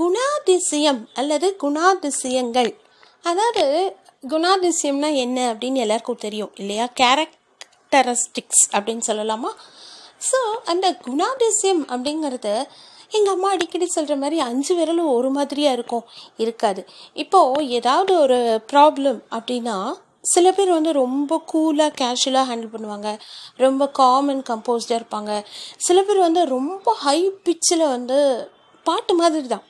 குணாதிசயம் அல்லது குணாதிசயங்கள். அதாவது குணாதிசயம்னா என்ன அப்படின்னு எல்லாருக்கும் தெரியும் இல்லையா? கேரக்டரிஸ்டிக்ஸ் அப்படின்னு சொல்லலாமா? ஸோ அந்த குணாதிசயம் அப்படிங்கிறது எங்கள் அம்மா அடிக்கடி சொல்கிற மாதிரி அஞ்சு விரலும் ஒரு மாதிரியாக இருக்கும் இருக்காது. இப்போது ஏதாவது ஒரு ப்ராப்ளம் அப்படின்னா சில பேர் வந்து ரொம்ப கூலாக கேஷுவலாக ஹேண்டில் பண்ணுவாங்க. ரொம்ப காமன் கம்போஸ்டாக இருப்பாங்க. சில பேர் வந்து ரொம்ப ஹை பிச்சில் வந்து பாட்டு மாதிரி தான்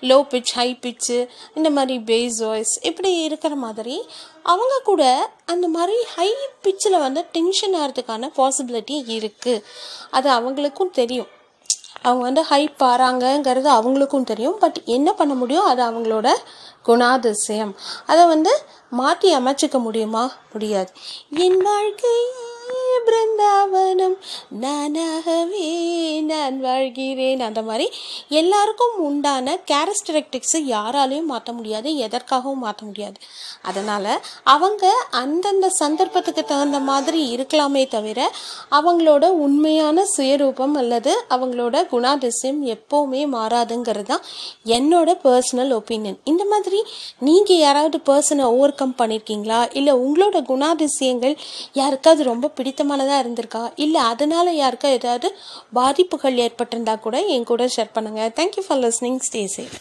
லோ பிச் ஹை பிச்சு இந்த மாதிரி பேஸ் வாய்ஸ் இப்படி இருக்கிற மாதிரி அவங்க கூட அந்த மாதிரி ஹை பிச்சில் வந்து டென்ஷன் ஆகிறதுக்கான பாசிபிலிட்டி இருக்குது அது அவங்களுக்கும் தெரியும். அவங்க வந்து ஹை பாறாங்கங்கிறது அவங்களுக்கும் தெரியும். பட் என்ன பண்ண முடியும்? அது அவங்களோட குணாதிசயம். அதை வந்து மாற்றி அமைச்சிக்க முடியுமா? முடியாது. என் வாழ்க்கை பிருந்தாவனம். நானாக நான் வாழ்கிறேன் அந்த மாதிரி எல்லாருக்கும் உண்டான கேரக்டரிஸ்டிக்ஸை யாராலையும் மாற்ற முடியாது எதற்காகவும் மாற்ற முடியாது. அதனால் அவங்க அந்தந்த சந்தர்ப்பத்துக்கு தகுந்த மாதிரி இருக்கலாமே தவிர அவங்களோட உண்மையான சுயரூபம் அல்லது அவங்களோட குணாதிசயம் எப்போவுமே மாறாதுங்கிறது தான் என்னோட பர்சனல் ஒப்பீனியன் இந்த மாதிரி நீங்கள் யாராவது பர்சனை ஓவர் கம் பண்ணியிருக்கீங்களா இல்லை உங்களோட குணாதிசயங்கள் யாருக்காவது ரொம்ப பிடித்தமானதாக இருந்திருக்கா? இல்லை அதனால் யாருக்கா ஏதாவது பாதிப்புகள் ஏற்பட்டிருந்தா கூட என் கூட ஷேர் பண்ணுங்கள் thank you for listening stay safe